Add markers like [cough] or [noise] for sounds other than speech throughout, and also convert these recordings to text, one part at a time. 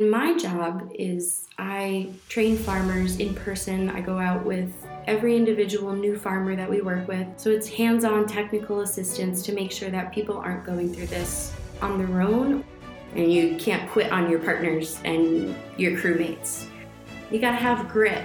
My job is I train farmers in person. I go out with every individual new farmer that we work with. So it's hands on technical assistance to make sure that people aren't going through this on their own. And you can't quit on your partners and your crewmates. You gotta have grit.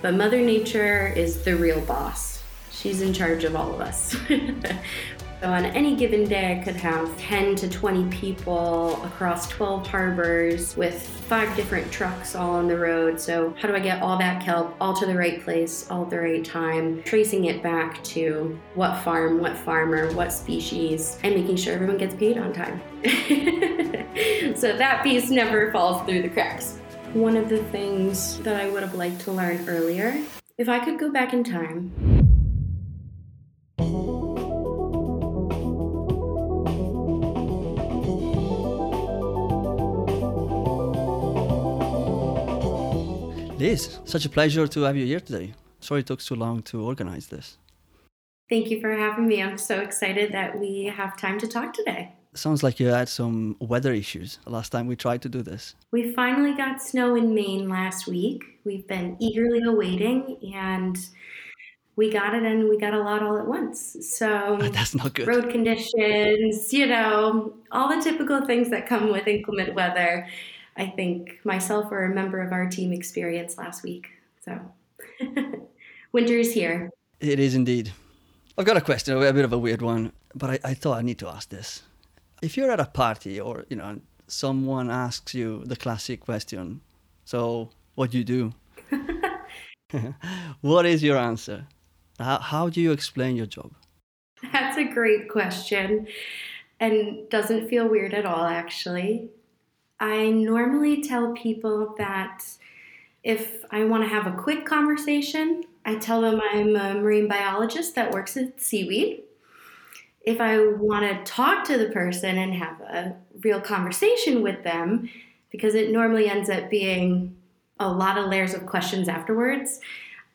But Mother Nature is the real boss. She's in charge of all of us. [laughs] So on any given day, I could have 10 to 20 people across 12 harbors with five different trucks all on the road. So how do I get all that kelp all to the right place, all at the right time, tracing it back to what farm, what farmer, what species, and making sure everyone gets paid on time. [laughs] so that piece never falls through the cracks. One of the things that I would have liked to learn earlier, if I could go back in time, Liz, such a pleasure to have you here today. Sorry it took so long to organize this. Thank you for having me. I'm so excited that we have time to talk today. Sounds like you had some weather issues last time we tried to do this. We finally got snow in Maine last week. We've been eagerly awaiting and we got it and we got a lot all at once. So [laughs] that's not good. Road conditions, you know, all the typical things that come with inclement weather. I think myself or a member of our team experienced last week. So [laughs] winter is here. It is indeed. I've got a question, a bit of a weird one, but I, I thought I need to ask this. If you're at a party or, you know, someone asks you the classic question, so what do you do? [laughs] what is your answer? How, how do you explain your job? That's a great question and doesn't feel weird at all, actually. I normally tell people that if I want to have a quick conversation, I tell them I'm a marine biologist that works at seaweed. If I want to talk to the person and have a real conversation with them, because it normally ends up being a lot of layers of questions afterwards,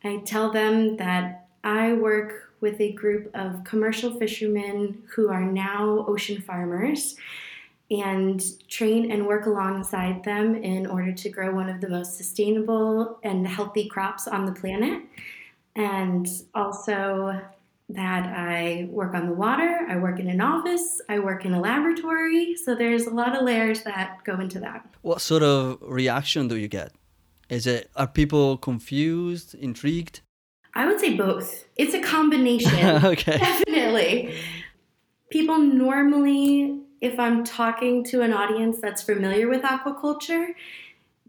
I tell them that I work with a group of commercial fishermen who are now ocean farmers and train and work alongside them in order to grow one of the most sustainable and healthy crops on the planet. And also that I work on the water, I work in an office, I work in a laboratory. So there's a lot of layers that go into that. What sort of reaction do you get? Is it are people confused, intrigued? I would say both. It's a combination. [laughs] okay. Definitely. People normally if I'm talking to an audience that's familiar with aquaculture,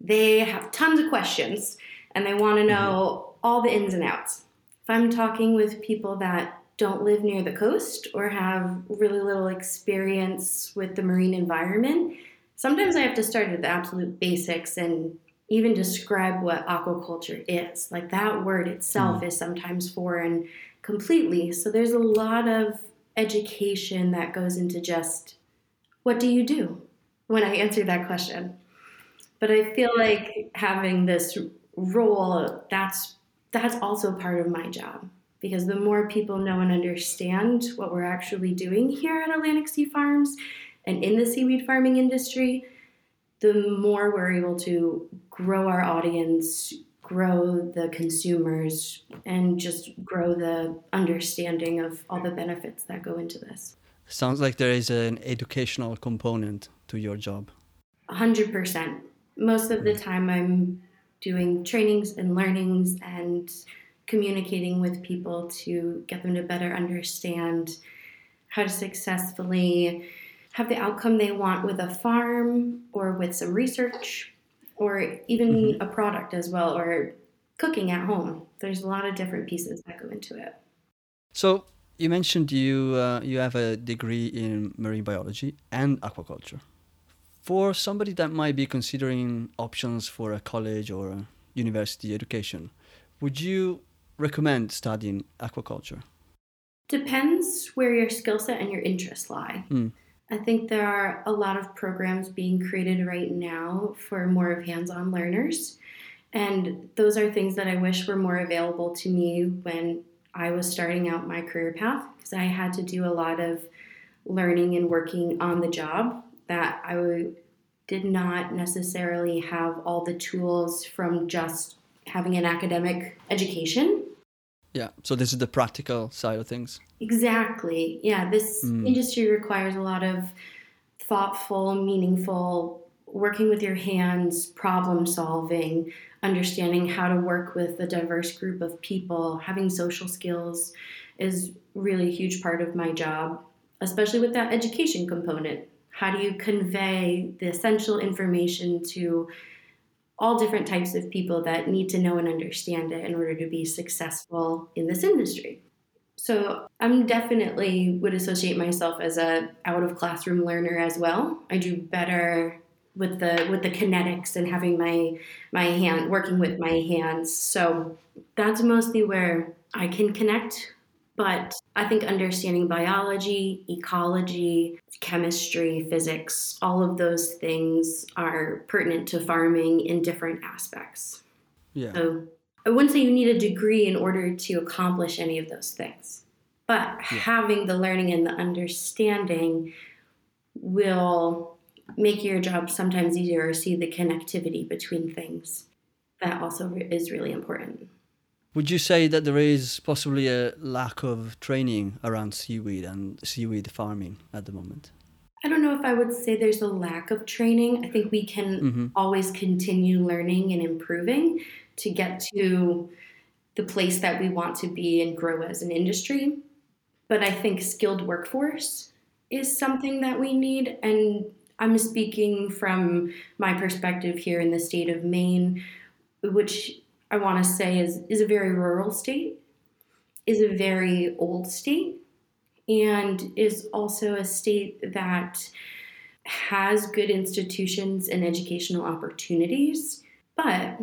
they have tons of questions and they want to mm-hmm. know mm-hmm. all the ins and outs. If I'm talking with people that don't live near the coast or have really little experience with the marine environment, sometimes I have to start at the absolute basics and even describe what aquaculture is. Like that word itself mm. is sometimes foreign completely. So there's a lot of education that goes into just what do you do when I answer that question? But I feel like having this role, that's that's also part of my job because the more people know and understand what we're actually doing here at Atlantic Sea Farms and in the seaweed farming industry, the more we're able to grow our audience, grow the consumers, and just grow the understanding of all the benefits that go into this. Sounds like there is an educational component to your job. 100%. Most of the mm. time, I'm doing trainings and learnings and communicating with people to get them to better understand how to successfully have the outcome they want with a farm or with some research or even mm-hmm. a product as well or cooking at home. There's a lot of different pieces that go into it. So, you mentioned you uh, you have a degree in marine biology and aquaculture. For somebody that might be considering options for a college or a university education, would you recommend studying aquaculture? Depends where your skill set and your interests lie. Mm. I think there are a lot of programs being created right now for more of hands on learners. And those are things that I wish were more available to me when I was starting out my career path because I had to do a lot of learning and working on the job that I would did not necessarily have all the tools from just having an academic education. Yeah, so this is the practical side of things. Exactly. Yeah, this mm. industry requires a lot of thoughtful, meaningful working with your hands, problem solving, understanding how to work with a diverse group of people, having social skills is really a huge part of my job, especially with that education component. How do you convey the essential information to all different types of people that need to know and understand it in order to be successful in this industry? So I'm definitely would associate myself as a out of classroom learner as well. I do better with the with the kinetics and having my my hand working with my hands. So that's mostly where I can connect but I think understanding biology, ecology, chemistry, physics, all of those things are pertinent to farming in different aspects. Yeah. So I wouldn't say you need a degree in order to accomplish any of those things. But yeah. having the learning and the understanding will make your job sometimes easier or see the connectivity between things. That also is really important. Would you say that there is possibly a lack of training around seaweed and seaweed farming at the moment? I don't know if I would say there's a lack of training. I think we can mm-hmm. always continue learning and improving to get to the place that we want to be and grow as an industry. But I think skilled workforce is something that we need. And I'm speaking from my perspective here in the state of Maine, which I want to say is is a very rural state, is a very old state, and is also a state that has good institutions and educational opportunities, but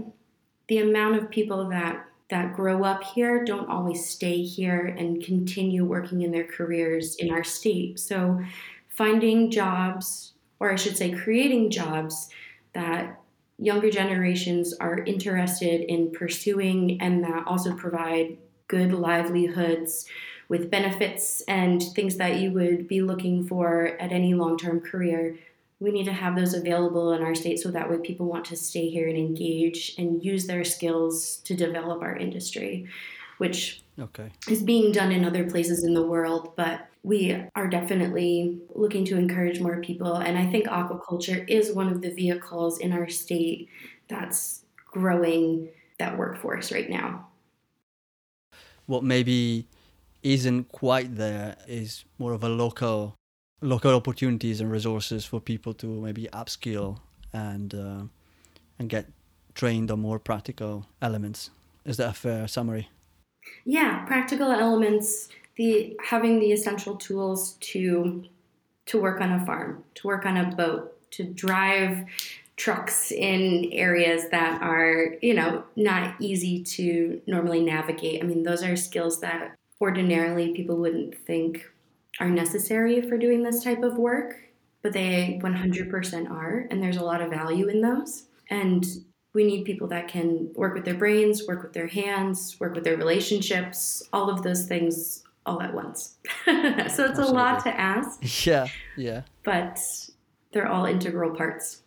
the amount of people that that grow up here don't always stay here and continue working in their careers in our state. So finding jobs, or I should say creating jobs that younger generations are interested in pursuing and that also provide good livelihoods with benefits and things that you would be looking for at any long term career. We need to have those available in our state so that way people want to stay here and engage and use their skills to develop our industry, which okay. is being done in other places in the world. But we are definitely looking to encourage more people. And I think aquaculture is one of the vehicles in our state that's growing that workforce right now. What maybe isn't quite there is more of a local local opportunities and resources for people to maybe upskill and uh, and get trained on more practical elements. Is that a fair summary? Yeah, practical elements the having the essential tools to to work on a farm, to work on a boat, to drive trucks in areas that are, you know, not easy to normally navigate. I mean, those are skills that ordinarily people wouldn't think are necessary for doing this type of work, but they 100% are, and there's a lot of value in those. And we need people that can work with their brains, work with their hands, work with their relationships. All of those things all at once. [laughs] so it's a lot to ask. Yeah, yeah. But they're all integral parts.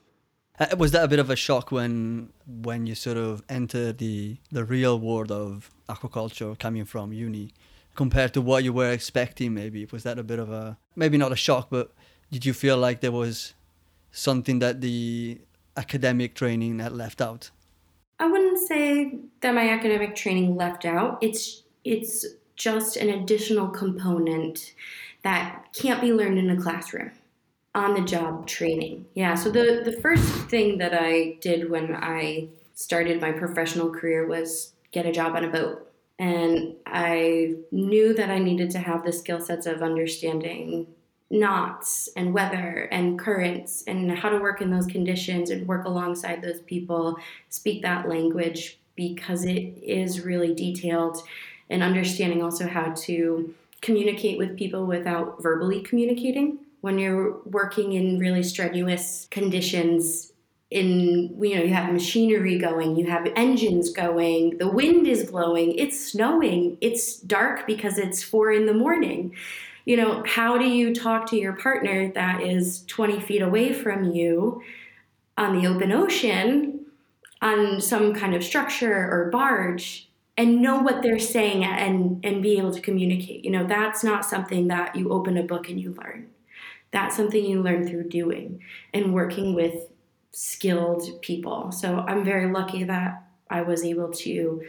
Uh, was that a bit of a shock when when you sort of entered the the real world of aquaculture coming from uni compared to what you were expecting maybe was that a bit of a maybe not a shock but did you feel like there was something that the academic training had left out i wouldn't say that my academic training left out it's it's just an additional component that can't be learned in a classroom on the job training. Yeah, so the, the first thing that I did when I started my professional career was get a job on a boat. And I knew that I needed to have the skill sets of understanding knots and weather and currents and how to work in those conditions and work alongside those people, speak that language because it is really detailed and understanding also how to communicate with people without verbally communicating. When you're working in really strenuous conditions, in you know you have machinery going you have engines going the wind is blowing it's snowing it's dark because it's four in the morning you know how do you talk to your partner that is 20 feet away from you on the open ocean on some kind of structure or barge and know what they're saying and and be able to communicate. You know that's not something that you open a book and you learn. That's something you learn through doing and working with skilled people. So i'm very lucky that i was able to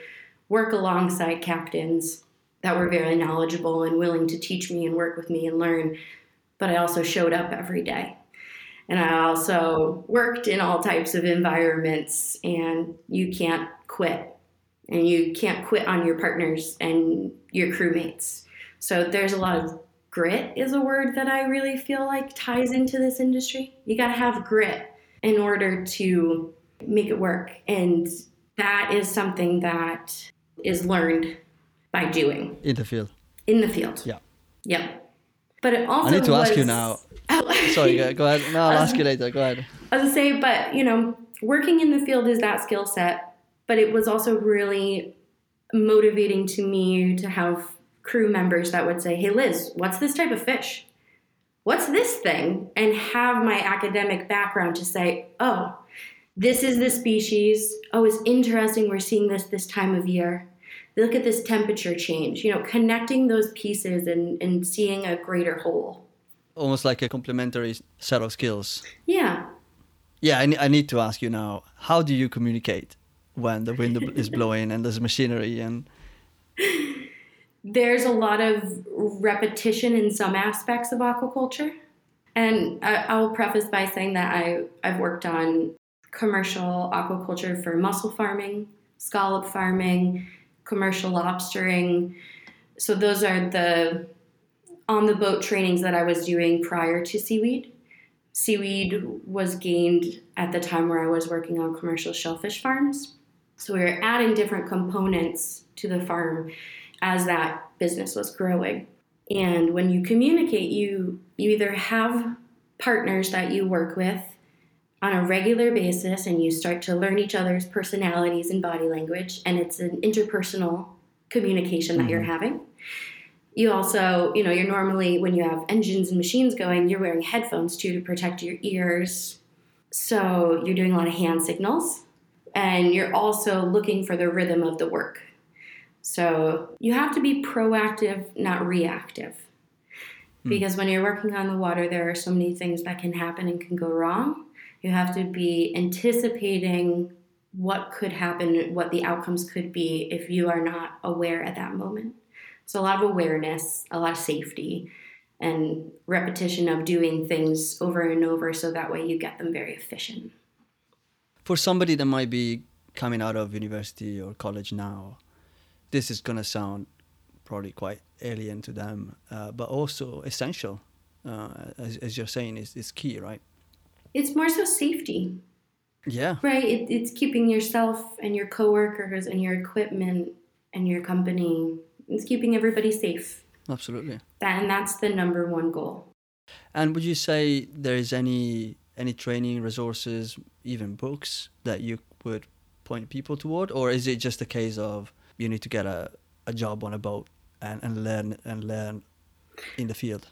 work alongside captains that were very knowledgeable and willing to teach me and work with me and learn but i also showed up every day. And i also worked in all types of environments and you can't quit and you can't quit on your partners and your crewmates. So there's a lot of grit is a word that I really feel like ties into this industry. You got to have grit in order to make it work. And that is something that is learned by doing in the field. In the field. Yeah. Yep. But it also I need to was... ask you now. [laughs] Oh, [laughs] Sorry, go, go ahead. No, I'll ask you later. Go ahead. I was gonna say, but you know, working in the field is that skill set but it was also really motivating to me to have crew members that would say, Hey, Liz, what's this type of fish? What's this thing? And have my academic background to say, Oh, this is the species. Oh, it's interesting. We're seeing this this time of year. Look at this temperature change. You know, connecting those pieces and, and seeing a greater whole. Almost like a complementary set of skills. Yeah. Yeah, I, I need to ask you now how do you communicate? When the wind is blowing and there's machinery and there's a lot of repetition in some aspects of aquaculture. And I, will preface by saying that I, i've worked on commercial aquaculture for mussel farming scallop farming commercial lobstering. So those are the on the boat trainings that i was doing prior to seaweed. Seaweed was gained at the time where i was working on commercial shellfish farms so we were adding different components to the farm as that business was growing. And when you communicate, you you either have partners that you work with on a regular basis and you start to learn each other's personalities and body language and it's an interpersonal communication that mm-hmm. you're having. You also, you know, you're normally when you have engines and machines going, you're wearing headphones too to protect your ears. So you're doing a lot of hand signals and you're also looking for the rhythm of the work. So you have to be proactive, not reactive. Hmm. Because when you're working on the water, there are so many things that can happen and can go wrong. You have to be anticipating what could happen, what the outcomes could be if you are not aware at that moment. So, a lot of awareness, a lot of safety, and repetition of doing things over and over so that way you get them very efficient for somebody that might be coming out of university or college now, this is gonna sound probably quite alien to them, uh, but also essential. Uh, as, as, you're saying, is is key, right? It's more so safety. Yeah. Right. It, it's keeping yourself and your coworkers and your equipment and your company. It's keeping everybody safe. Absolutely. That, and that's the number one goal. And would you say there is any any training resources, even books that you would point people toward, or is it just a case of you need to get a, a job on a boat and, and learn and learn in the field?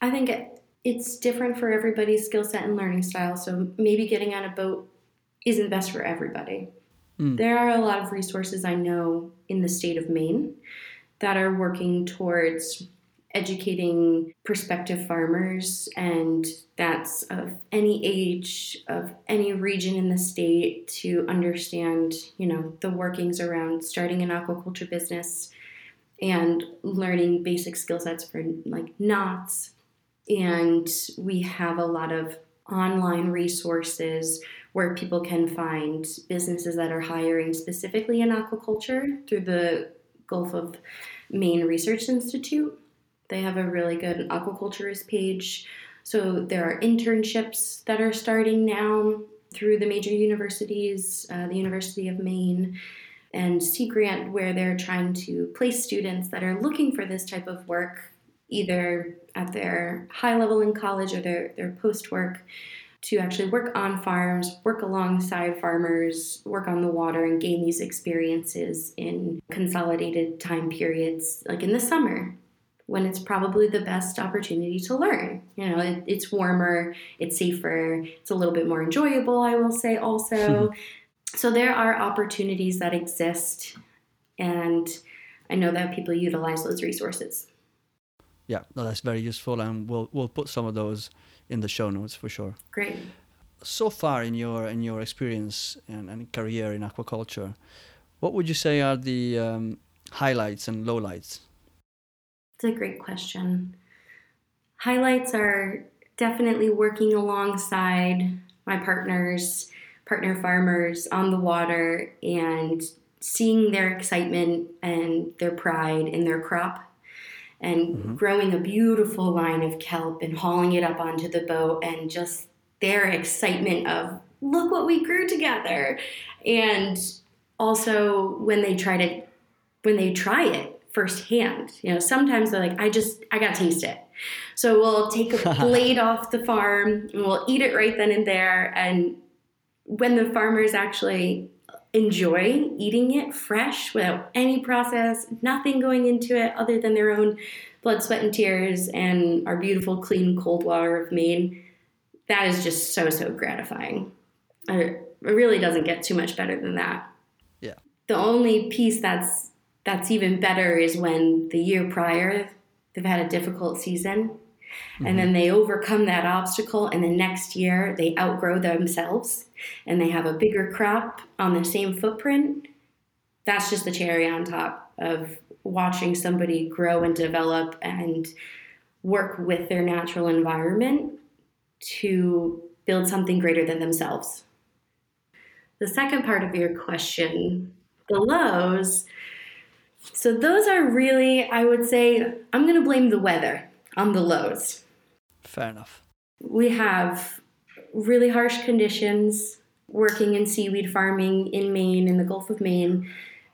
I think it, it's different for everybody's skill set and learning style. So maybe getting on a boat isn't best for everybody. Mm. There are a lot of resources I know in the state of Maine that are working towards educating prospective farmers, and that's of any age, of any region in the state to understand, you know, the workings around starting an aquaculture business and learning basic skill sets for like knots. And we have a lot of online resources where people can find businesses that are hiring specifically in aquaculture through the Gulf of Maine Research Institute. They have a really good aquaculturist page. So there are internships that are starting now through the major universities, uh, the University of Maine, and Sea Grant, where they're trying to place students that are looking for this type of work, either at their high level in college or their, their post work, to actually work on farms, work alongside farmers, work on the water, and gain these experiences in consolidated time periods, like in the summer when it's probably the best opportunity to learn. You know, it, it's warmer, it's safer, it's a little bit more enjoyable, I will say also. so there are opportunities that exist, and I know that people utilize those resources. Yeah, no, that's very useful, and we'll we'll put some of those in the show notes for sure. Great. So far in your in your experience and, and career in aquaculture, what would you say are the um, highlights and lowlights? It's a great question. Highlights are definitely working alongside my partners, partner farmers on the water, and seeing their excitement and their pride in their crop and mm-hmm. growing a beautiful line of kelp and hauling it up onto the boat and just their excitement of look what we grew together and also when they try to when they try it firsthand you know sometimes they're like i just i gotta taste it so we'll take a [laughs] blade off the farm and we'll eat it right then and there and when the farmers actually enjoy eating it fresh without any process, nothing going into it other than their own blood, sweat, and tears and our beautiful, clean, cold water of Maine. That is just so, so gratifying. It really doesn't get too much better than that. Yeah. The only piece that's that's even better is when the year prior they've had a difficult season Mm-hmm. And then they overcome that obstacle, and the next year they outgrow themselves and they have a bigger crop on the same footprint. That's just the cherry on top of watching somebody grow and develop and work with their natural environment to build something greater than themselves. The second part of your question, the lows. So, those are really, I would say, I'm going to blame the weather on the lows. Fair enough. We have really harsh conditions working in seaweed farming in Maine, in the Gulf of Maine,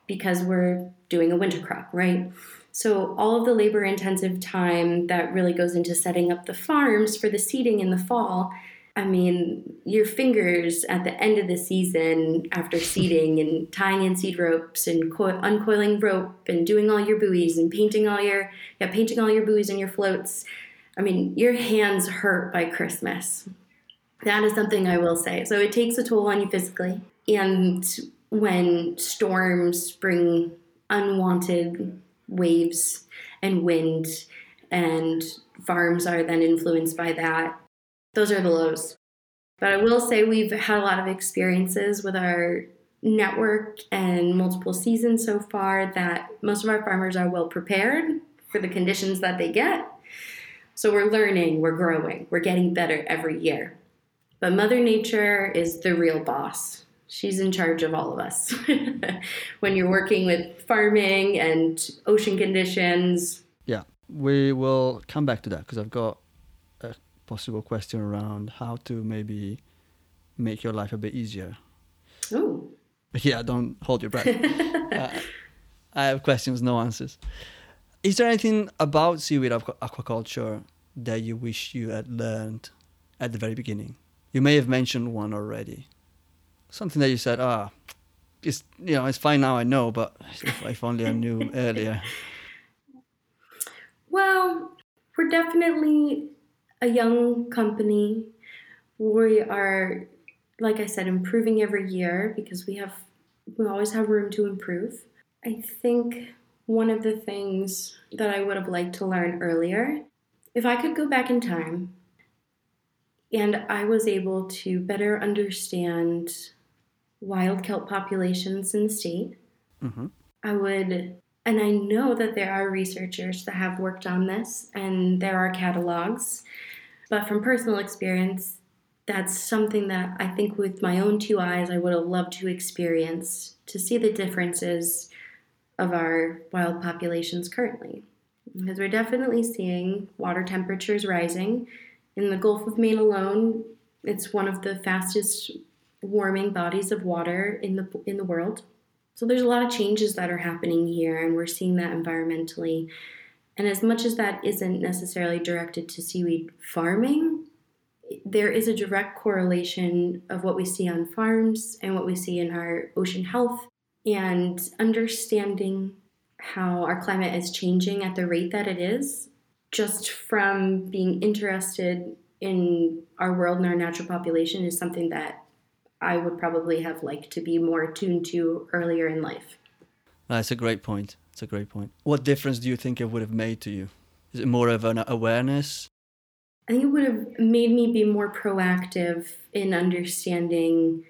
because we're doing a winter crop, right? So, all of the labor intensive time that really goes into setting up the farms for the seeding in the fall. I mean, your fingers at the end of the season after seeding and tying in seed ropes and co- uncoiling rope and doing all your buoys and painting all your yeah, painting all your buoys and your floats. I mean, your hands hurt by Christmas. That is something I will say. So it takes a toll on you physically. And when storms bring unwanted waves and wind, and farms are then influenced by that, those are the lows. But I will say we've had a lot of experiences with our network and multiple seasons so far that most of our farmers are well prepared for the conditions that they get. So we're learning, we're growing, we're getting better every year. But Mother Nature is the real boss. She's in charge of all of us. [laughs] when you're working with farming and ocean conditions. Yeah, we will come back to that because I've got possible question around how to maybe make your life a bit easier. Oh. Yeah, don't hold your breath. [laughs] uh, I have questions, no answers. Is there anything about seaweed aquaculture that you wish you had learned at the very beginning? You may have mentioned one already. Something that you said, ah, it's you know, it's fine now. I know, but if, if only I knew [laughs] earlier. Well, we're definitely a young company. We are, like I said, improving every year because we have we always have room to improve. I think one of the things that I would have liked to learn earlier, if I could go back in time and I was able to better understand wild kelp populations in the state, mm-hmm. I would, and I know that there are researchers that have worked on this and there are catalogs, but from personal experience, that's something that I think with my own two eyes I would have loved to experience to see the differences of our wild populations currently. Because we're definitely seeing water temperatures rising. In the Gulf of Maine alone, it's one of the fastest warming bodies of water in the in the world. So there's a lot of changes that are happening here and we're seeing that environmentally. And as much as that isn't necessarily directed to seaweed farming, there is a direct correlation of what we see on farms and what we see in our ocean health and understanding how our climate is changing at the rate that it is, just from being interested in our world and our natural population is something that I would probably have liked to be more attuned to earlier in life. That's a great point. It's a great point. What difference do you think it would have made to you? Is it more of an awareness? I think it would have made me be more proactive in understanding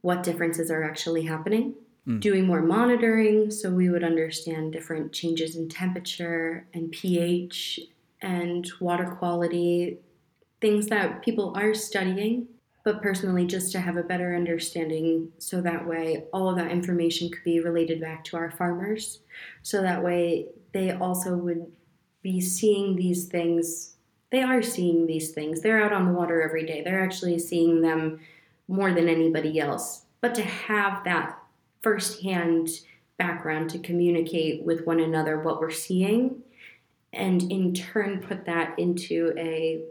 what differences are actually happening. Mm. Doing more monitoring so we would understand different changes in temperature and pH and water quality, things that people are studying but personally just to have a better understanding so that way all of that information could be related back to our farmers. So that way they also would be seeing these things they are seeing these things. They're out on the water every day. They're actually seeing them more than anybody else. But to have that firsthand background to communicate with one another what we're seeing and in turn put that into a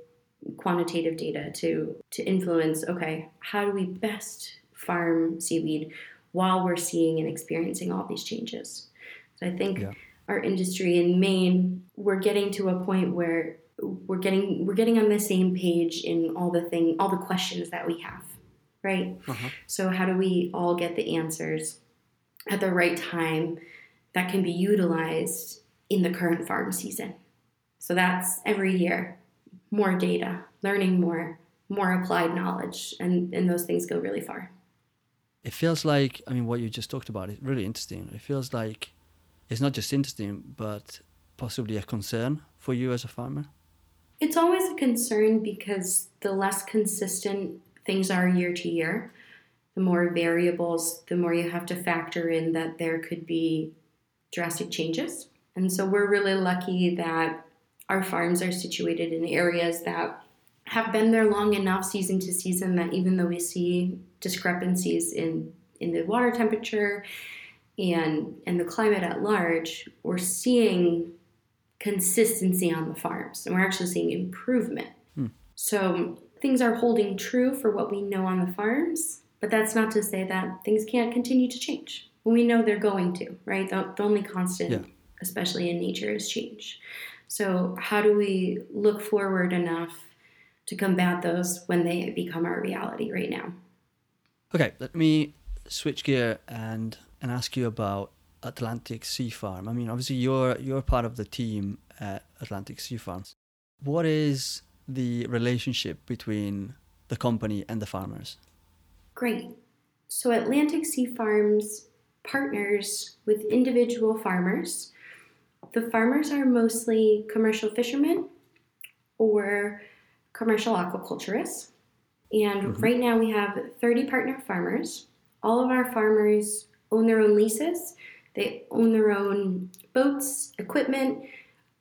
quantitative data to to influence okay how do we best farm seaweed while we're seeing and experiencing all these changes so i think yeah. our industry in maine we're getting to a point where we're getting we're getting on the same page in all the thing all the questions that we have right uh-huh. so how do we all get the answers at the right time that can be utilized in the current farm season so that's every year more data, learning more, more applied knowledge, and, and those things go really far. It feels like, I mean, what you just talked about is really interesting. It feels like it's not just interesting, but possibly a concern for you as a farmer. It's always a concern because the less consistent things are year to year, the more variables, the more you have to factor in that there could be drastic changes. And so we're really lucky that our farms are situated in areas that have been there long enough season to season that even though we see discrepancies in, in the water temperature and and the climate at large, we're seeing consistency on the farms and we're actually seeing improvement. Hmm. So things are holding true for what we know on the farms, but that's not to say that things can't continue to change. we know they're going to, right? The, the only constant, yeah. especially in nature, is change. So, how do we look forward enough to combat those when they become our reality right now? Okay, let me switch gear and and ask you about Atlantic Sea Farm. I mean, obviously you're you're part of the team at Atlantic Sea Farms. What is the relationship between the company and the farmers? Great. So Atlantic Sea Farms partners with individual farmers the farmers are mostly commercial fishermen or commercial aquaculturists. And mm-hmm. right now we have 30 partner farmers. All of our farmers own their own leases, they own their own boats, equipment,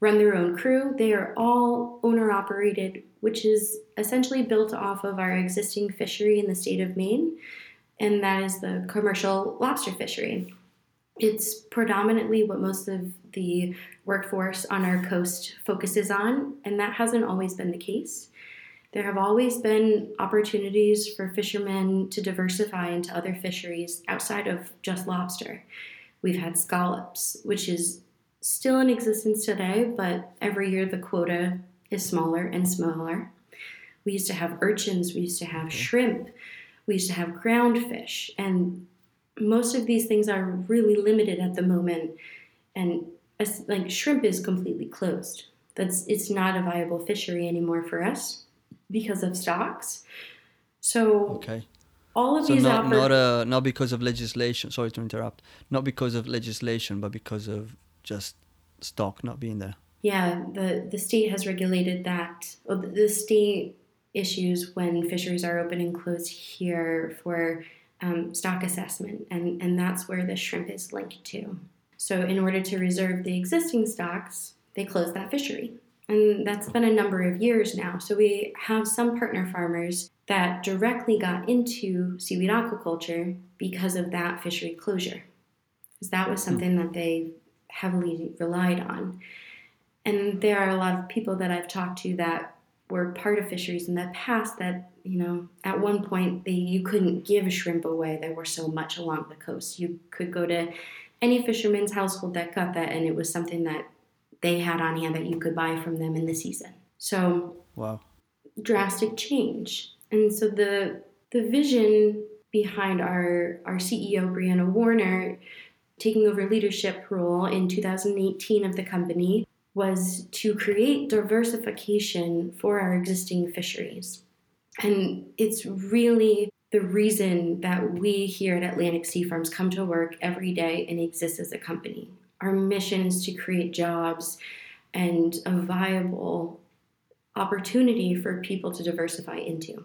run their own crew. They are all owner operated, which is essentially built off of our existing fishery in the state of Maine, and that is the commercial lobster fishery. It's predominantly what most of the workforce on our coast focuses on, and that hasn't always been the case. There have always been opportunities for fishermen to diversify into other fisheries outside of just lobster. We've had scallops, which is still in existence today, but every year the quota is smaller and smaller. We used to have urchins, we used to have shrimp, we used to have groundfish, and most of these things are really limited at the moment and like shrimp is completely closed. That's it's not a viable fishery anymore for us because of stocks. So okay. all of so these not oper- not uh, not because of legislation sorry to interrupt not because of legislation but because of just stock not being there. Yeah the the state has regulated that the state issues when fisheries are open and closed here for um, stock assessment, and, and that's where the shrimp is linked to. So, in order to reserve the existing stocks, they closed that fishery. And that's been a number of years now. So, we have some partner farmers that directly got into seaweed aquaculture because of that fishery closure, because that was something that they heavily relied on. And there are a lot of people that I've talked to that were part of fisheries in the past that you know at one point they you couldn't give a shrimp away there were so much along the coast you could go to any fisherman's household that got that, and it was something that they had on hand that you could buy from them in the season. So, wow, drastic change. And so the the vision behind our our CEO Briana Warner taking over leadership role in 2018 of the company was to create diversification for our existing fisheries. And it's really the reason that we here at Atlantic Sea Farms come to work every day and exist as a company. Our mission is to create jobs and a viable opportunity for people to diversify into.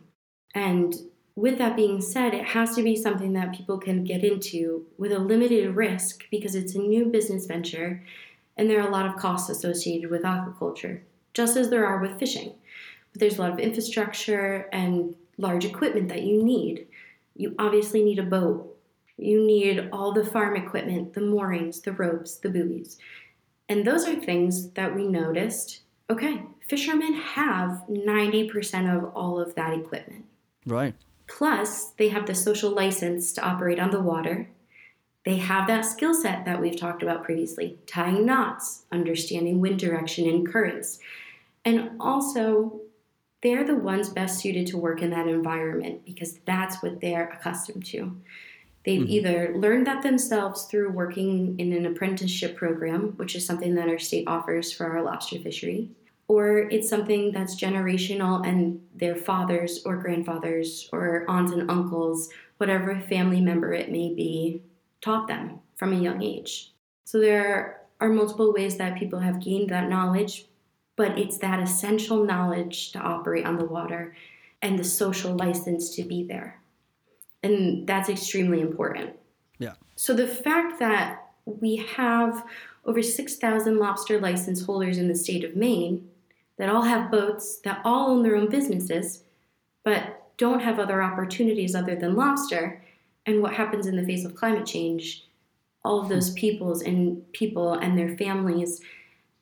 And with that being said, it has to be something that people can get into with a limited risk because it's a new business venture and there are a lot of costs associated with aquaculture, just as there are with fishing. But there's a lot of infrastructure and large equipment that you need. You obviously need a boat. You need all the farm equipment, the moorings, the ropes, the buoys. And those are things that we noticed. Okay, fishermen have 90% of all of that equipment. Right. Plus, they have the social license to operate on the water. They have that skill set that we've talked about previously tying knots, understanding wind direction and currents. And also, they're the ones best suited to work in that environment because that's what they're accustomed to. They've mm-hmm. either learned that themselves through working in an apprenticeship program, which is something that our state offers for our lobster fishery, or it's something that's generational and their fathers or grandfathers or aunts and uncles, whatever family member it may be, taught them from a young age. So there are multiple ways that people have gained that knowledge, but it's that essential knowledge to operate on the water and the social license to be there. And that's extremely important. Yeah. So the fact that we have over 6,000 lobster license holders in the state of Maine that all have boats, that all own their own businesses, but don't have other opportunities other than lobster, and what happens in the face of climate change, all of those peoples and people and their families,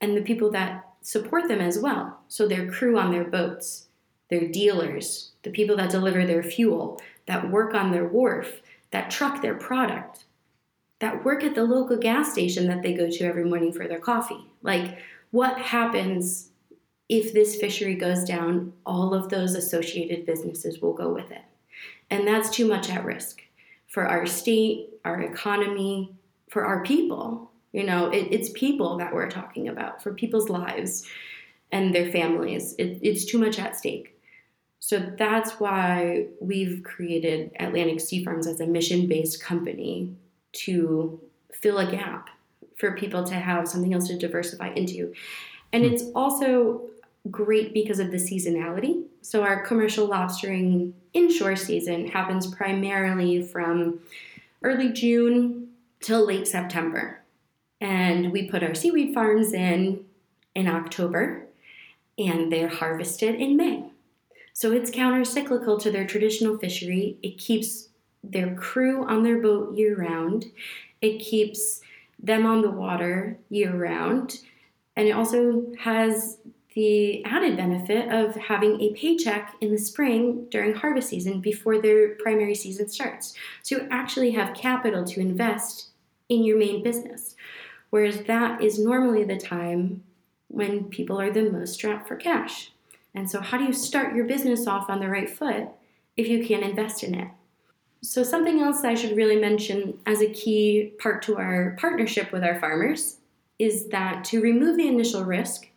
and the people that support them as well. So their crew on their boats, their dealers, the people that deliver their fuel, that work on their wharf, that truck their product, that work at the local gas station that they go to every morning for their coffee. Like, what happens if this fishery goes down, all of those associated businesses will go with it. And that's too much at risk for our state, our economy, for our people. You know, it, it's people that we're talking about, for people's lives and their families. It, it's too much at stake. So that's why we've created Atlantic Sea Farms as a mission based company to fill a gap for people to have something else to diversify into. And hmm. it's also great because of the seasonality. So, our commercial lobstering inshore season happens primarily from early June till late September. And we put our seaweed farms in in October and they're harvested in May. So, it's counter cyclical to their traditional fishery. It keeps their crew on their boat year round, it keeps them on the water year round. And it also has the added benefit of having a paycheck in the spring during harvest season before their primary season starts. So you actually have capital to invest in your main business. Whereas that is normally the time when people are the most strapped for cash. And so, how do you start your business off on the right foot if you can't invest in it? So, something else I should really mention as a key part to our partnership with our farmers is that to remove the initial risk,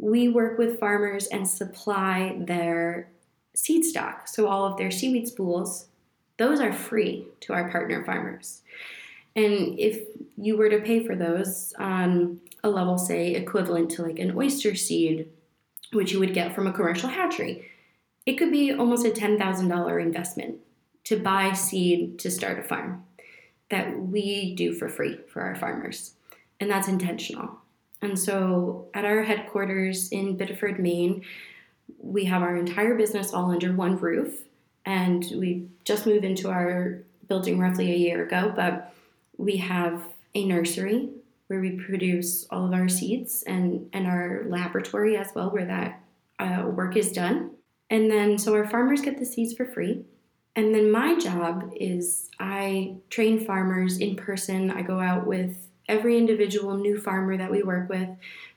we work with farmers and supply their seed stock. So all of their seaweed spools, those are free to our partner farmers. And if you were to pay for those on a level, say, equivalent to like an oyster seed, which you would get from a commercial hatchery, it could be almost a $10,000 investment to buy seed to start a farm that we do for free for our farmers. And that's intentional. And so at our headquarters in Biddeford, Maine, we have our entire business all under one roof. And we just moved into our building roughly a year ago, but we have a nursery where we produce all of our seeds and, and our laboratory as well, where that uh, work is done. And then, so our farmers get the seeds for free. And then my job is I train farmers in person. I go out with every individual new farmer that we work with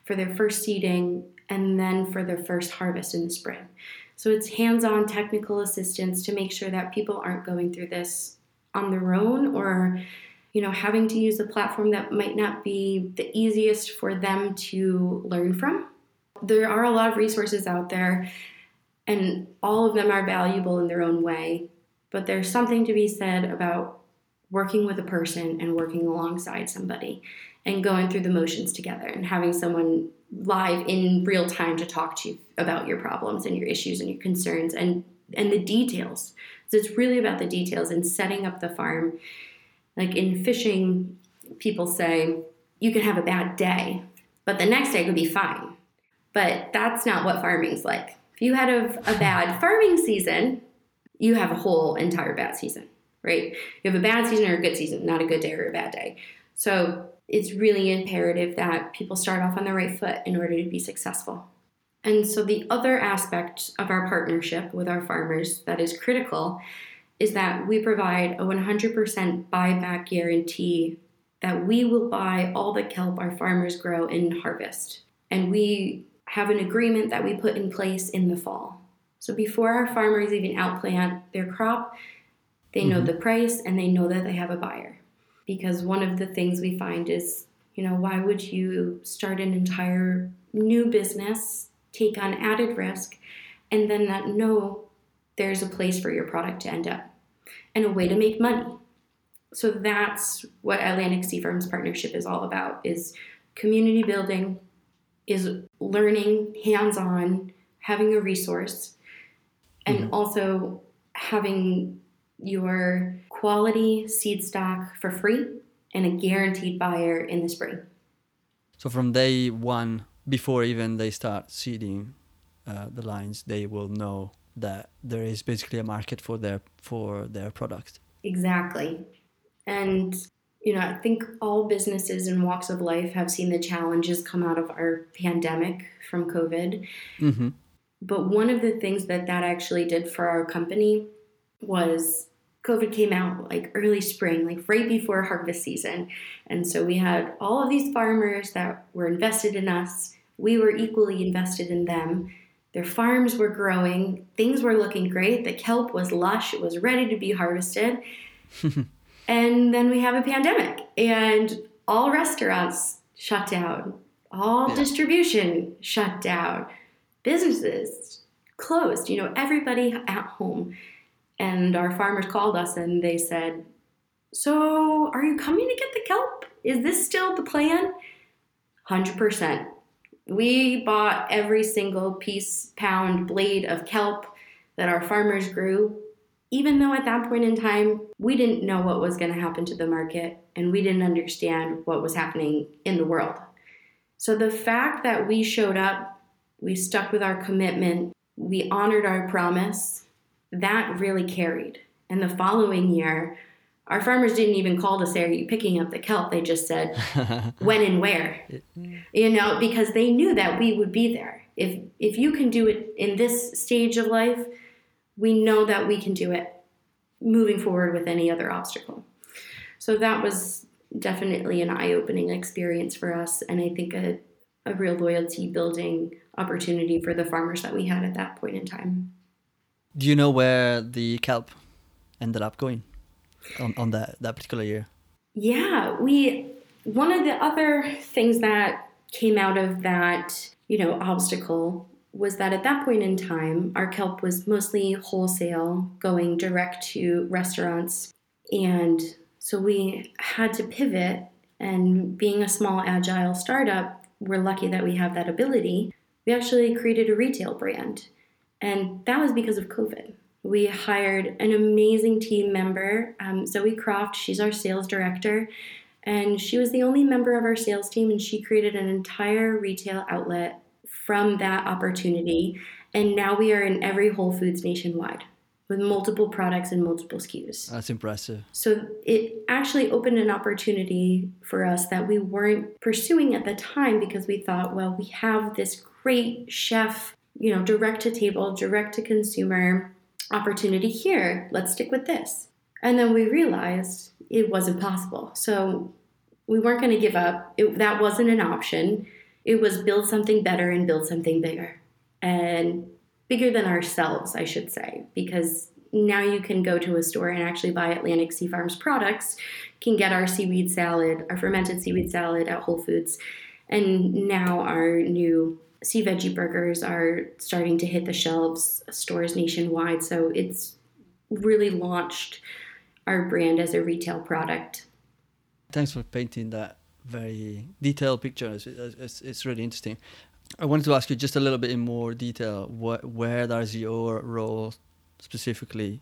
for their first seeding and then for their first harvest in the spring. So it's hands on technical assistance to make sure that people aren't going through this on their own or you know having to use a platform that might not be the easiest for them to learn from there are a lot of resources out there and all of them are valuable in their own way but there's something to be said about working with a person and working alongside somebody and going through the motions together and having someone live in real time to talk to you about your problems and your issues and your concerns and and the details. So it's really about the details and setting up the farm. Like in fishing people say you can have a bad day but the next day could be fine. But that's not what farming's like. If you had a, a bad farming season you have a whole entire bad season right you have a bad season or a good season not a good day or a bad day so it's really imperative that people start off on the right foot in order to be successful. And so, the other aspect of our partnership with our farmers that is critical is that we provide a 100% buyback guarantee that we will buy all the kelp our farmers grow and harvest. And we have an agreement that we put in place in the fall. So, before our farmers even outplant their crop, they mm-hmm. know the price and they know that they have a buyer because one of the things we find is you know why would you start an entire new business take on added risk and then not know there's a place for your product to end up and a way to make money so that's what atlantic sea farms partnership is all about is community building is learning hands-on having a resource and mm-hmm. also having your quality seed stock for free and a guaranteed buyer in the spring. So from day one, before even they start seeding uh, the lines, they will know that there is basically a market for their for their product. Exactly, and you know I think all businesses and walks of life have seen the challenges come out of our pandemic from COVID. Mm-hmm. But one of the things that that actually did for our company was COVID came out like early spring, like right before harvest season. And so we had all of these farmers that were invested in us. We were equally invested in them. Their farms were growing, things were looking great. The kelp was lush, it was ready to be harvested. [laughs] and then we have a pandemic, and all restaurants shut down, all yeah. distribution shut down, businesses closed, you know, everybody at home. And our farmers called us and they said, So, are you coming to get the kelp? Is this still the plan? 100%. We bought every single piece, pound, blade of kelp that our farmers grew, even though at that point in time, we didn't know what was going to happen to the market and we didn't understand what was happening in the world. So the fact that we showed up, we stuck with our commitment, we honored our promise, that really carried. And the following year, our farmers didn't even call to say, Are you picking up the kelp? They just said, [laughs] When and where? You know, because they knew that we would be there. If, if you can do it in this stage of life, we know that we can do it moving forward with any other obstacle. So that was definitely an eye opening experience for us, and I think a, a real loyalty building opportunity for the farmers that we had at that point in time. Do you know where the kelp ended up going on, on that, that particular year? Yeah, we one of the other things that came out of that, you know, obstacle was that at that point in time, our kelp was mostly wholesale, going direct to restaurants. And so we had to pivot. And being a small, agile startup, we're lucky that we have that ability. We actually created a retail brand. And that was because of COVID. We hired an amazing team member, um, Zoe Croft. She's our sales director. And she was the only member of our sales team, and she created an entire retail outlet from that opportunity. And now we are in every Whole Foods nationwide with multiple products and multiple SKUs. That's impressive. So it actually opened an opportunity for us that we weren't pursuing at the time because we thought, well, we have this great chef you know, direct to table, direct to consumer opportunity here. Let's stick with this. And then we realized it wasn't possible. So we weren't going to give up. It, that wasn't an option. It was build something better and build something bigger. And bigger than ourselves, I should say, because now you can go to a store and actually buy Atlantic Sea Farms products, can get our seaweed salad, our fermented seaweed salad at Whole Foods. And now our new sea veggie burgers are starting to hit the shelves, stores nationwide. So it's really launched our brand as a retail product. Thanks for painting that very detailed picture. It's, it's, it's really interesting. I wanted to ask you just a little bit in more detail. What, where does your role specifically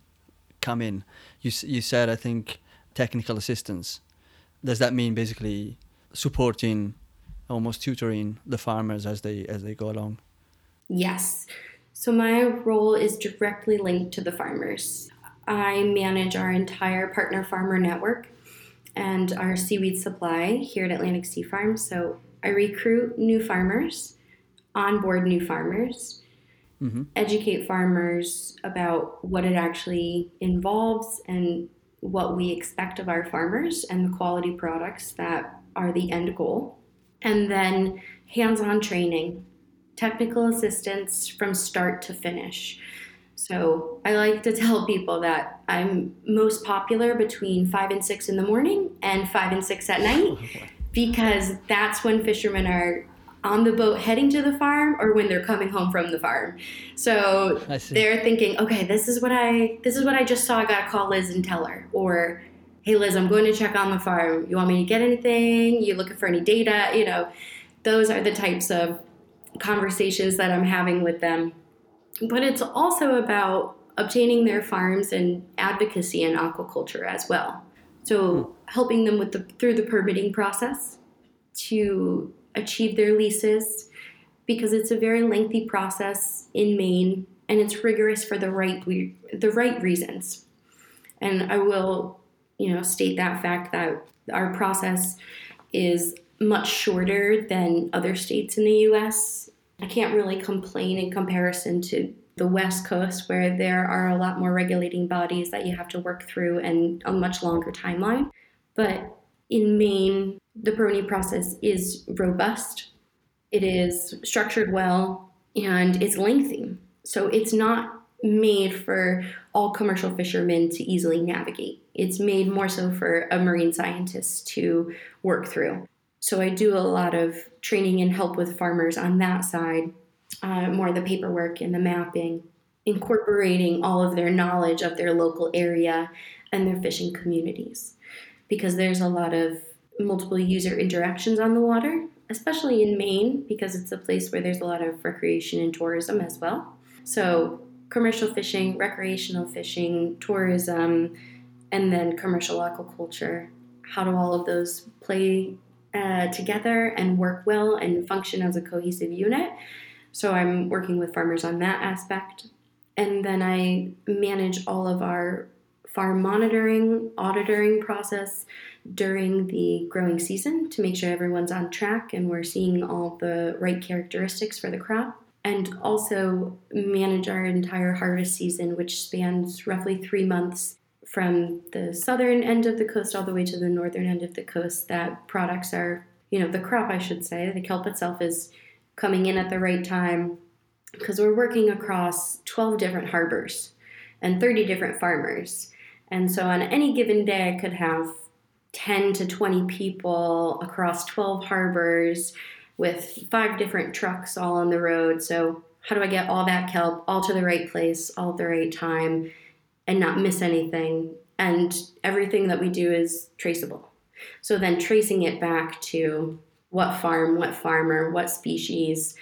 come in? You you said I think technical assistance. Does that mean basically supporting, almost tutoring the farmers as they as they go along? Yes. So my role is directly linked to the farmers. I manage our entire partner farmer network and our seaweed supply here at Atlantic Sea Farm. So I recruit new farmers, onboard new farmers, mm-hmm. educate farmers about what it actually involves and what we expect of our farmers and the quality products that are the end goal. And then hands on training, technical assistance from start to finish. So I like to [laughs] tell people that I'm most popular between five and six in the morning and five and six at night [laughs] because that's when fishermen are on the boat heading to the farm or when they're coming home from the farm. So they're thinking, okay, this is what I this is what I just saw. I gotta call Liz and tell her. Or, hey Liz, I'm going to check on the farm. You want me to get anything? You looking for any data? You know, those are the types of conversations that I'm having with them. But it's also about obtaining their farms and advocacy in aquaculture as well. So hmm. helping them with the through the permitting process to achieve their leases because it's a very lengthy process in Maine and it's rigorous for the right the right reasons. And I will, you know, state that fact that our process is much shorter than other states in the US. I can't really complain in comparison to the West Coast, where there are a lot more regulating bodies that you have to work through and a much longer timeline. But in Maine, the permitting process is robust, it is structured well, and it's lengthy. So it's not made for all commercial fishermen to easily navigate. It's made more so for a marine scientist to work through. So I do a lot of training and help with farmers on that side, uh, more the paperwork and the mapping, incorporating all of their knowledge of their local area and their fishing communities. Because there's a lot of multiple user interactions on the water, especially in Maine, because it's a place where there's a lot of recreation and tourism as well. So, commercial fishing, recreational fishing, tourism, and then commercial aquaculture. How do all of those play uh, together and work well and function as a cohesive unit? So, I'm working with farmers on that aspect. And then I manage all of our farm monitoring, auditing process, during the growing season to make sure everyone's on track and we're seeing all the right characteristics for the crop. And also manage our entire harvest season, which spans roughly three months from the southern end of the coast all the way to the northern end of the coast. That products are, you know, the crop, I should say, the kelp itself is coming in at the right time because we're working across 12 different harbors and 30 different farmers. And so on any given day, I could have 10 to 20 people across 12 harbors with five different trucks all on the road. So, how do I get all that kelp all to the right place, all at the right time, and not miss anything? And everything that we do is traceable. So, then tracing it back to what farm, what farmer, what species,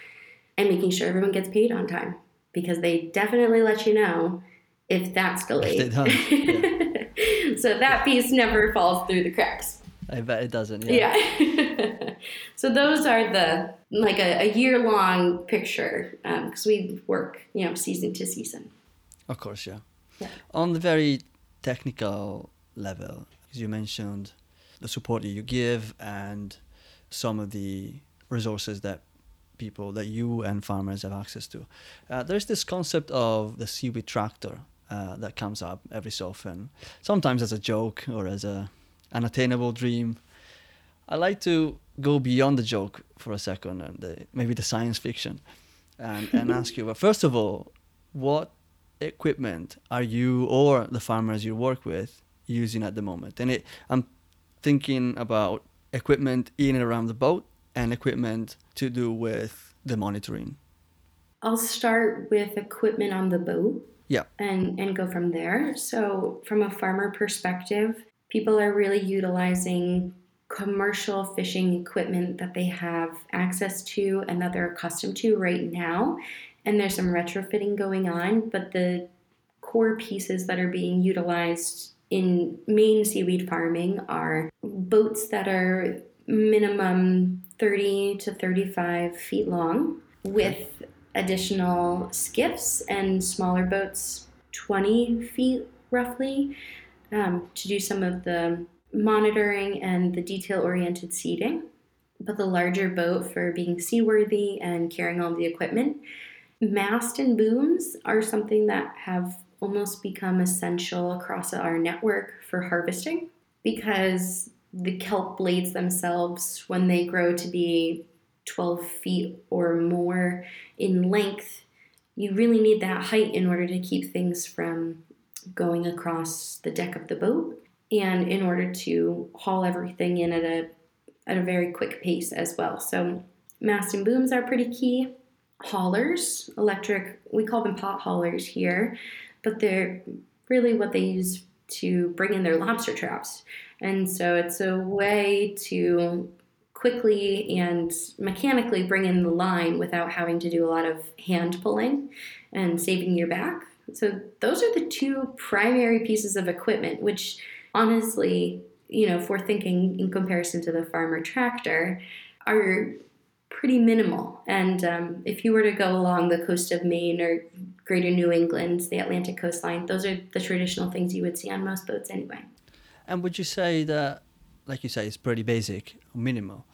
and making sure everyone gets paid on time because they definitely let you know if that's delayed. If [laughs] so that piece never falls through the cracks. I bet it doesn't. Yeah. yeah. [laughs] so those are the like a, a year long picture because um, we work you know season to season. Of course, yeah. yeah. On the very technical level, as you mentioned, the support that you give and some of the resources that people that you and farmers have access to. Uh, there's this concept of the seaweed tractor uh, that comes up every so often, sometimes as a joke or as a unattainable dream. I like to go beyond the joke for a second and the, maybe the science fiction and, and [laughs] ask you, but first of all, what equipment are you or the farmers you work with using at the moment? And it, I'm thinking about equipment in and around the boat and equipment to do with the monitoring. I'll start with equipment on the boat. Yeah. And and go from there. So from a farmer perspective, people are really utilizing commercial fishing equipment that they have access to and that they're accustomed to right now. And there's some retrofitting going on, but the core pieces that are being utilized in Maine seaweed farming are boats that are minimum 30 to 35 feet long with additional skiffs and smaller boats 20 feet roughly um, to do some of the monitoring and the detail oriented seeding, but the larger boat for being seaworthy and carrying all the equipment. Mast and booms are something that have almost become essential across our network for harvesting because the kelp blades themselves, when they grow to be 12 feet or more in length, you really need that height in order to keep things from going across the deck of the boat and in order to haul everything in at a at a very quick pace as well. So mast and booms are pretty key. Haulers, electric, we call them pot haulers here, but they're really what they use to bring in their lobster traps. And so it's a way to quickly and mechanically bring in the line without having to do a lot of hand pulling and saving your back. So those are the two primary pieces of equipment, which honestly, you know, we're thinking in comparison to the farmer tractor, are pretty minimal. And um, if you were to go along the coast of Maine or greater New England, the Atlantic coastline, those are the traditional things you would see on most boats anyway. And would you say that, like you say, it's pretty basic, minimal?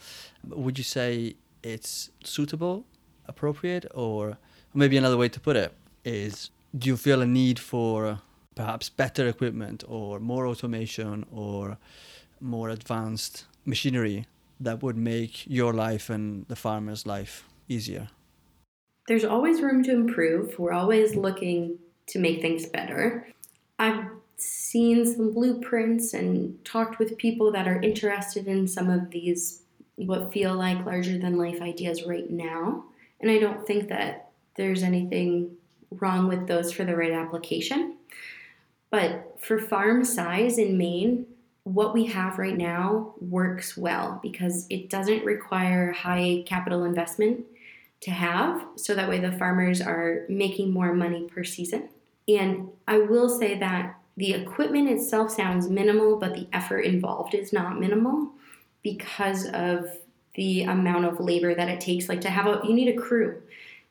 Would you say it's suitable, appropriate, or maybe another way to put it is do you feel a need for uh, perhaps better equipment or more automation or more advanced machinery that would make your life and the farmer's life easier? There's always room to improve. We're always looking to make things better. I've seen some blueprints and talked with people that are interested in some of these, what feel like larger than life ideas right now. And I don't think that there's anything wrong with those for the right application. But for farm size in Maine, what we have right now works well because it doesn't require high capital investment to have. So that way the farmers are making more money per season. And I will say that the equipment itself sounds minimal, but the effort involved is not minimal because of the amount of labor that it takes. Like to have a, you need a crew.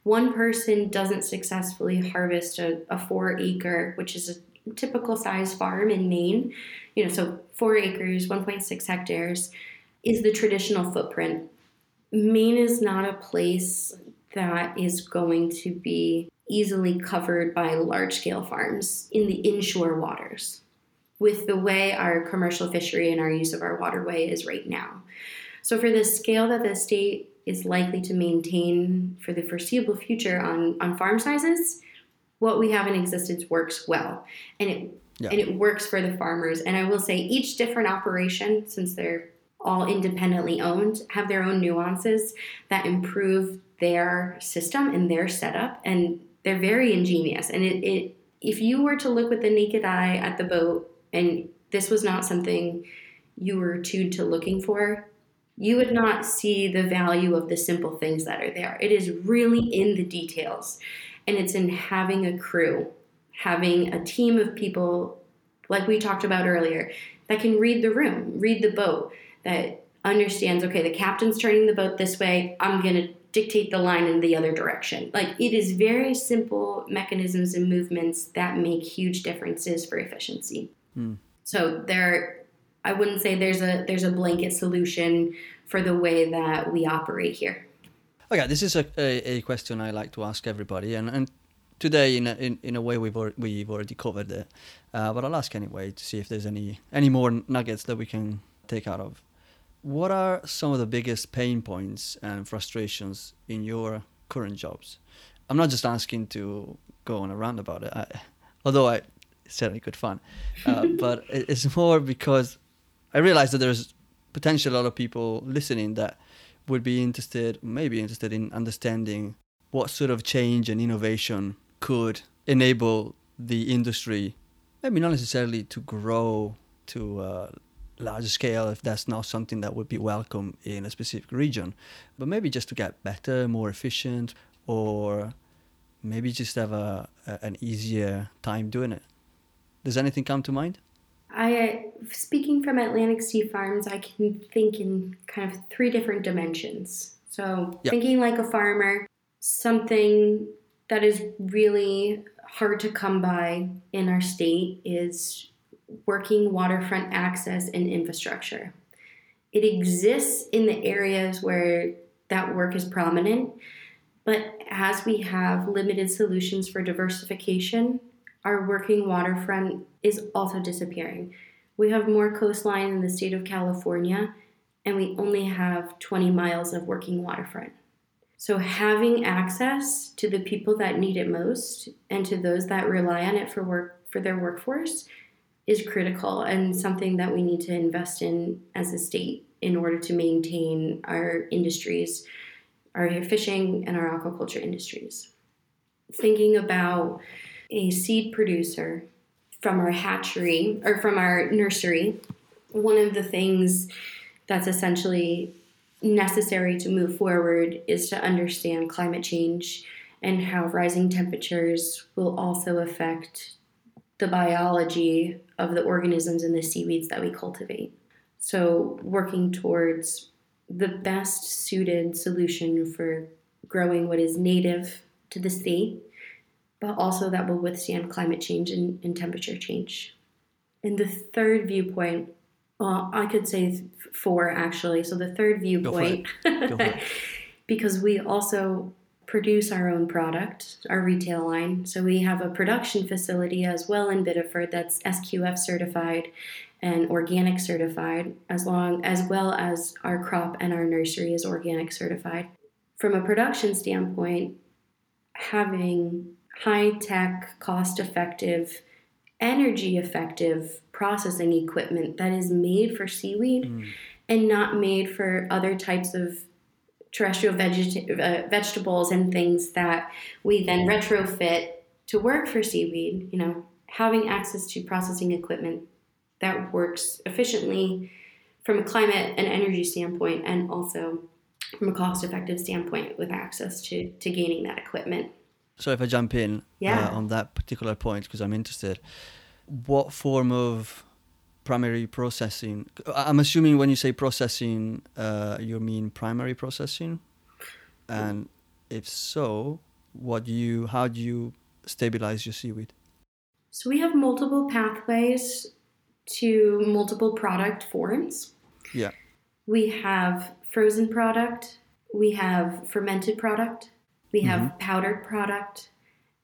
One person doesn't successfully harvest a, a four acre, which is a typical size farm in Maine, you know, so four acres, 1.6 hectares, is the traditional footprint. Maine is not a place that is going to be easily covered by large scale farms in the inshore waters with the way our commercial fishery and our use of our waterway is right now. So, for the scale that the state is likely to maintain for the foreseeable future on, on farm sizes, what we have in existence works well. And it yeah. and it works for the farmers. And i will say each different operation since they're all independently owned have their own nuances that improve their system and their setup. And they're very ingenious. And it, it if you were to look with the naked eye at the boat and this was not something you were tuned to looking for you would not see the value of the simple things that are there it is really in the details and it's in having a crew, having a team of people, like we talked about earlier, that can read the room, read the boat, that understands, okay, the captain's turning the boat this way, I'm going to dictate the line in the other direction. Like it is very simple mechanisms and movements that make huge differences for efficiency. Mm. So there I wouldn't say there's a there's a blanket solution for the way that we operate here. Okay, this is a, a, a, question I like to ask everybody, and, and today in a, in, in a way we've already, we've already covered it uh, but i'll ask anyway to see if there's any any more nuggets that we can take out of what are some of the biggest pain points and frustrations in your current jobs i'm not just asking to go on a rant about it I, although i certainly good fun uh, [laughs] but it's more because i realize that there's potentially a lot of people listening that would be interested maybe interested in understanding what sort of change and innovation could enable the industry, maybe not necessarily to grow to a larger scale if that's not something that would be welcome in a specific region, but maybe just to get better, more efficient, or maybe just have a, a an easier time doing it. Does anything come to mind? I, uh, speaking from Atlantic Sea Farms, I can think in kind of three different dimensions. So, yep. thinking like a farmer, something that is really hard to come by in our state is working waterfront access and infrastructure. It exists in the areas where that work is prominent, but as we have limited solutions for diversification, our working waterfront is also disappearing. We have more coastline in the state of California, and we only have 20 miles of working waterfront. So, having access to the people that need it most and to those that rely on it for work for their workforce is critical and something that we need to invest in as a state in order to maintain our industries, our fishing and our aquaculture industries. Thinking about a seed producer from our hatchery or from our nursery, one of the things that's essentially necessary to move forward is to understand climate change and how rising temperatures will also affect the biology of the organisms and the seaweeds that we cultivate. So, working towards the best suited solution for growing what is native to the state, but also that will withstand climate change and, and temperature change. And the third viewpoint well, I could say four actually. So the third viewpoint, [laughs] because we also produce our own product, our retail line. So we have a production facility as well in Biddeford that's SQF certified and organic certified, as long as well as our crop and our nursery is organic certified. From a production standpoint, having high tech, cost effective, energy effective processing equipment that is made for seaweed mm. and not made for other types of terrestrial vegeta- uh, vegetables and things that we then retrofit to work for seaweed. You know, having access to processing equipment that works efficiently from a climate and energy standpoint and also from a cost effective standpoint with access to, to gaining that equipment. So if I jump in yeah. uh, on that particular point because I'm interested, what form of primary processing? I'm assuming when you say processing, uh, you mean primary processing, and if so, what do you how do you stabilize your seaweed? So we have multiple pathways to multiple product forms. Yeah. We have frozen product, we have fermented product, we have mm-hmm. powdered product,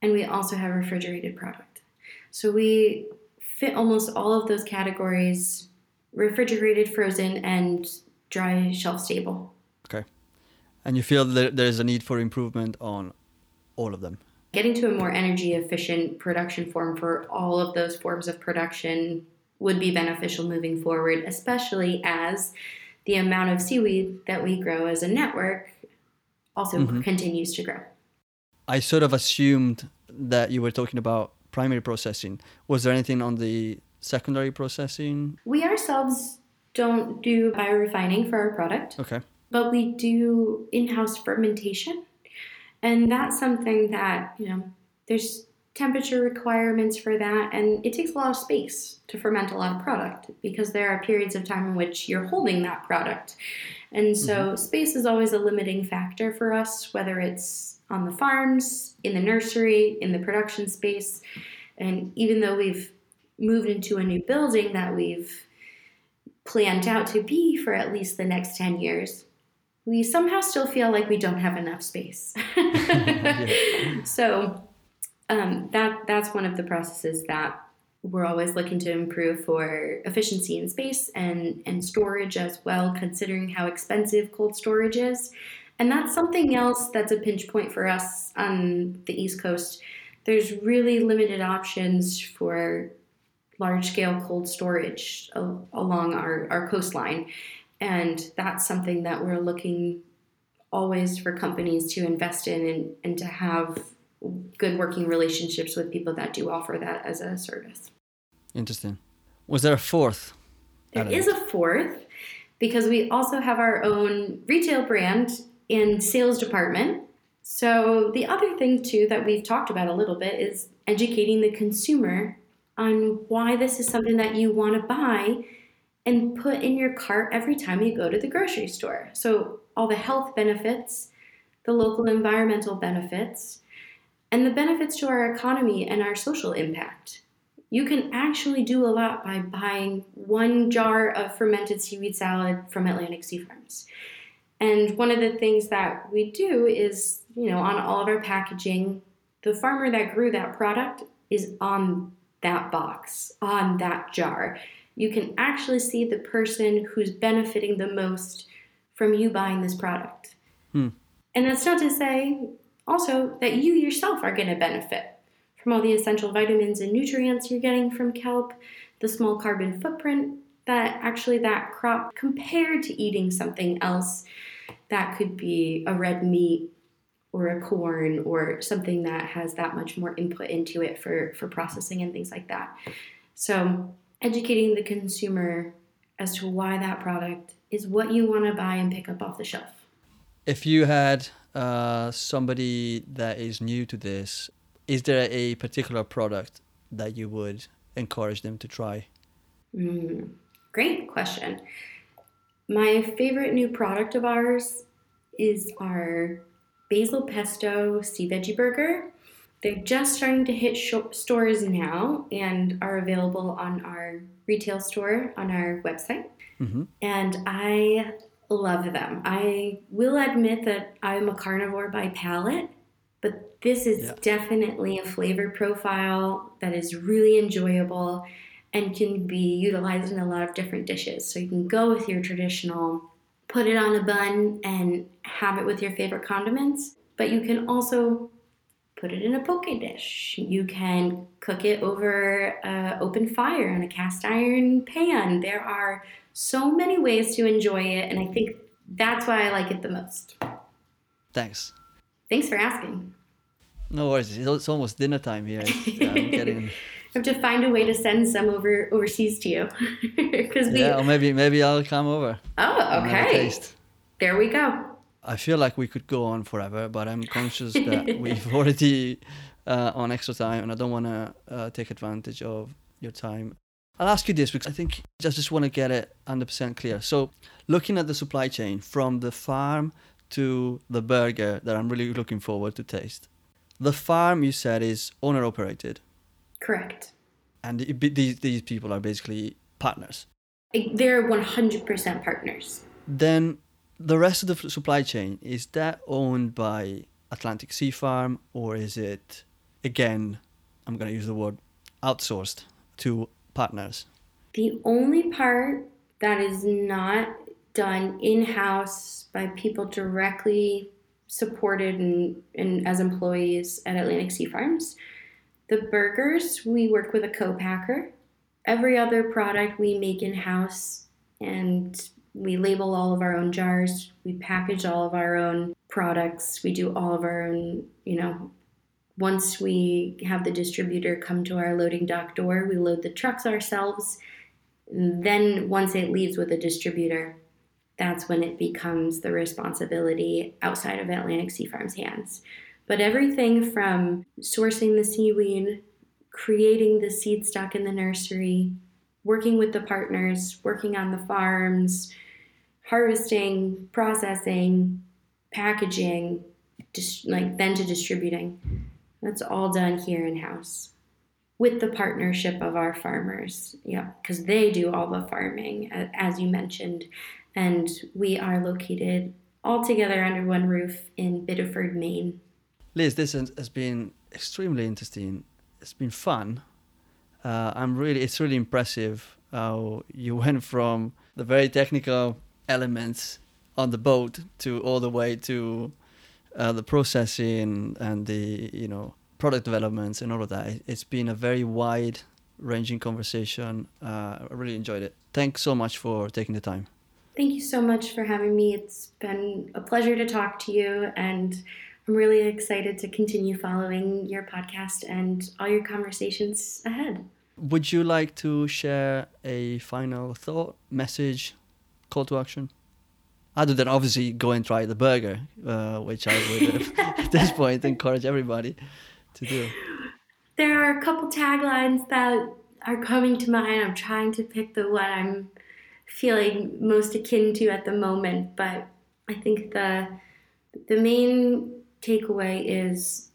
and we also have refrigerated product. So we fit almost all of those categories refrigerated, frozen, and dry shelf stable. Okay. And you feel that there's a need for improvement on all of them? Getting to a more energy efficient production form for all of those forms of production would be beneficial moving forward, especially as the amount of seaweed that we grow as a network also mm-hmm. continues to grow. I sort of assumed that you were talking about primary processing. Was there anything on the secondary processing? We ourselves don't do biorefining for our product. Okay. But we do in-house fermentation. And that's something that, you know, there's temperature requirements for that and it takes a lot of space to ferment a lot of product because there are periods of time in which you're holding that product. And so mm-hmm. space is always a limiting factor for us whether it's on the farms, in the nursery, in the production space. And even though we've moved into a new building that we've planned out to be for at least the next 10 years, we somehow still feel like we don't have enough space. [laughs] [laughs] So, um, that that's one of the processes that we're always looking to improve for efficiency in space and and storage as well, considering how expensive cold storage is. And that's something else that's a pinch point for us on the East Coast. There's really limited options for large scale cold storage along our, our coastline. And that's something that we're looking always for companies to invest in and, and to have good working relationships with people that do offer that as a service. Interesting. Was there a fourth? There is a fourth because we also have our own retail brand and sales department. So, the other thing, too, that we've talked about a little bit is educating the consumer on why this is something that you want to buy and put in your cart every time you go to the grocery store. So, all the health benefits, the local environmental benefits, and the benefits to our economy and our social impact. You can actually do a lot by buying one jar of fermented seaweed salad from Atlantic Sea Farms. And one of the things that we do is, you know, on all of our packaging, the farmer that grew that product is on that box, on that jar. You can actually see the person who's benefiting the most from you buying this product. Hmm. And that's not to say also that you yourself are going to benefit from all the essential vitamins and nutrients you're getting from kelp, the small carbon footprint that actually that crop compared to eating something else that could be a red meat or a corn or something that has that much more input into it for, for processing and things like that. So, educating the consumer as to why that product is what you want to buy and pick up off the shelf. If you had uh, somebody that is new to this, is there a particular product that you would encourage them to try? Mm, great question. My favorite new product of ours is our basil pesto sea veggie burger. They're just starting to hit sh- stores now and are available on our retail store on our website. Mm-hmm. And I love them. I will admit that I'm a carnivore by palate, but this is yeah. definitely a flavor profile that is really enjoyable and can be utilized in a lot of different dishes. So you can go with your traditional, put it on a bun and have it with your favorite condiments, but you can also put it in a poke dish. You can cook it over an open fire in a cast iron pan. There are so many ways to enjoy it, and I think that's why I like it the most. Thanks. Thanks for asking. No worries. It's almost dinner time here. Uh, I'm [laughs] getting. I have to find a way to send some over overseas to you, [laughs] because we. Yeah, or maybe maybe I'll come over. Oh, okay. There we go. I feel like we could go on forever, but I'm conscious that [laughs] we've already uh, on extra time, and I don't want to uh, take advantage of your time. I'll ask you this because I think I just want to get it 100% clear. So, looking at the supply chain from the farm to the burger that I'm really looking forward to taste. The farm you said is owner operated. Correct. And these these people are basically partners. They're 100% partners. Then the rest of the supply chain is that owned by Atlantic Sea Farm or is it again I'm going to use the word outsourced to partners? The only part that is not done in-house by people directly supported and, and as employees at Atlantic Sea Farms. The burgers, we work with a co-packer. Every other product we make in-house and we label all of our own jars, we package all of our own products, we do all of our own, you know, once we have the distributor come to our loading dock door, we load the trucks ourselves. Then, once it leaves with a distributor, that's when it becomes the responsibility outside of Atlantic Sea Farm's hands. But everything from sourcing the seaweed, creating the seed stock in the nursery, working with the partners, working on the farms, harvesting, processing, packaging, just like then to distributing. That's all done here in house with the partnership of our farmers. Yeah, because they do all the farming, as you mentioned, and we are located all together under one roof in Biddeford, Maine. Liz, this has been extremely interesting. It's been fun. Uh, I'm really, it's really impressive how you [laughs] went from the very technical elements on the boat to all the way to uh, the processing and the you know product developments and all of that. It's been a very wide ranging conversation. Uh, I really enjoyed it. Thanks so much for taking the time. Thank you so much for having me. It's been a pleasure to talk to you, and I'm really excited to continue following your podcast and all your conversations ahead. Would you like to share a final thought, message, call to action? Other than obviously go and try the burger, uh, which I would [laughs] [laughs] at this point encourage everybody to do. There are a couple taglines that are coming to mind. I'm trying to pick the one I'm feeling most akin to at the moment, but I think the the main takeaway is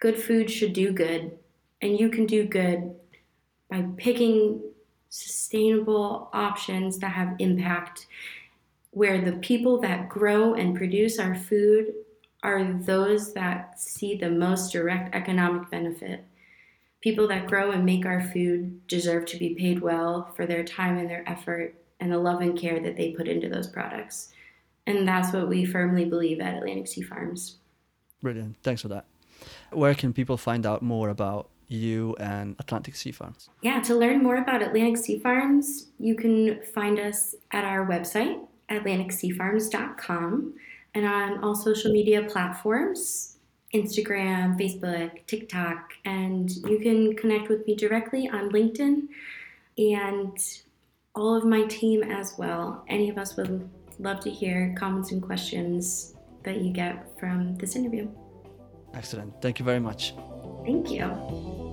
good food should do good, and you can do good by picking sustainable options that have impact where the people that grow and produce our food are those that see the most direct economic benefit. People that grow and make our food deserve to be paid well for their time and their effort and the love and care that they put into those products. And that's what we firmly believe at Atlantic Sea Farms. Brilliant. Thanks for that. Where can people find out more about you and Atlantic Sea Farms? Yeah, to learn more about Atlantic Sea Farms, you can find us at our website, atlanticseafarms.com, and on all social media platforms Instagram, Facebook, TikTok, and you can connect with me directly on LinkedIn and all of my team as well. Any of us would love to hear comments and questions that you get from this interview. Excellent. Thank you very much. Thank you.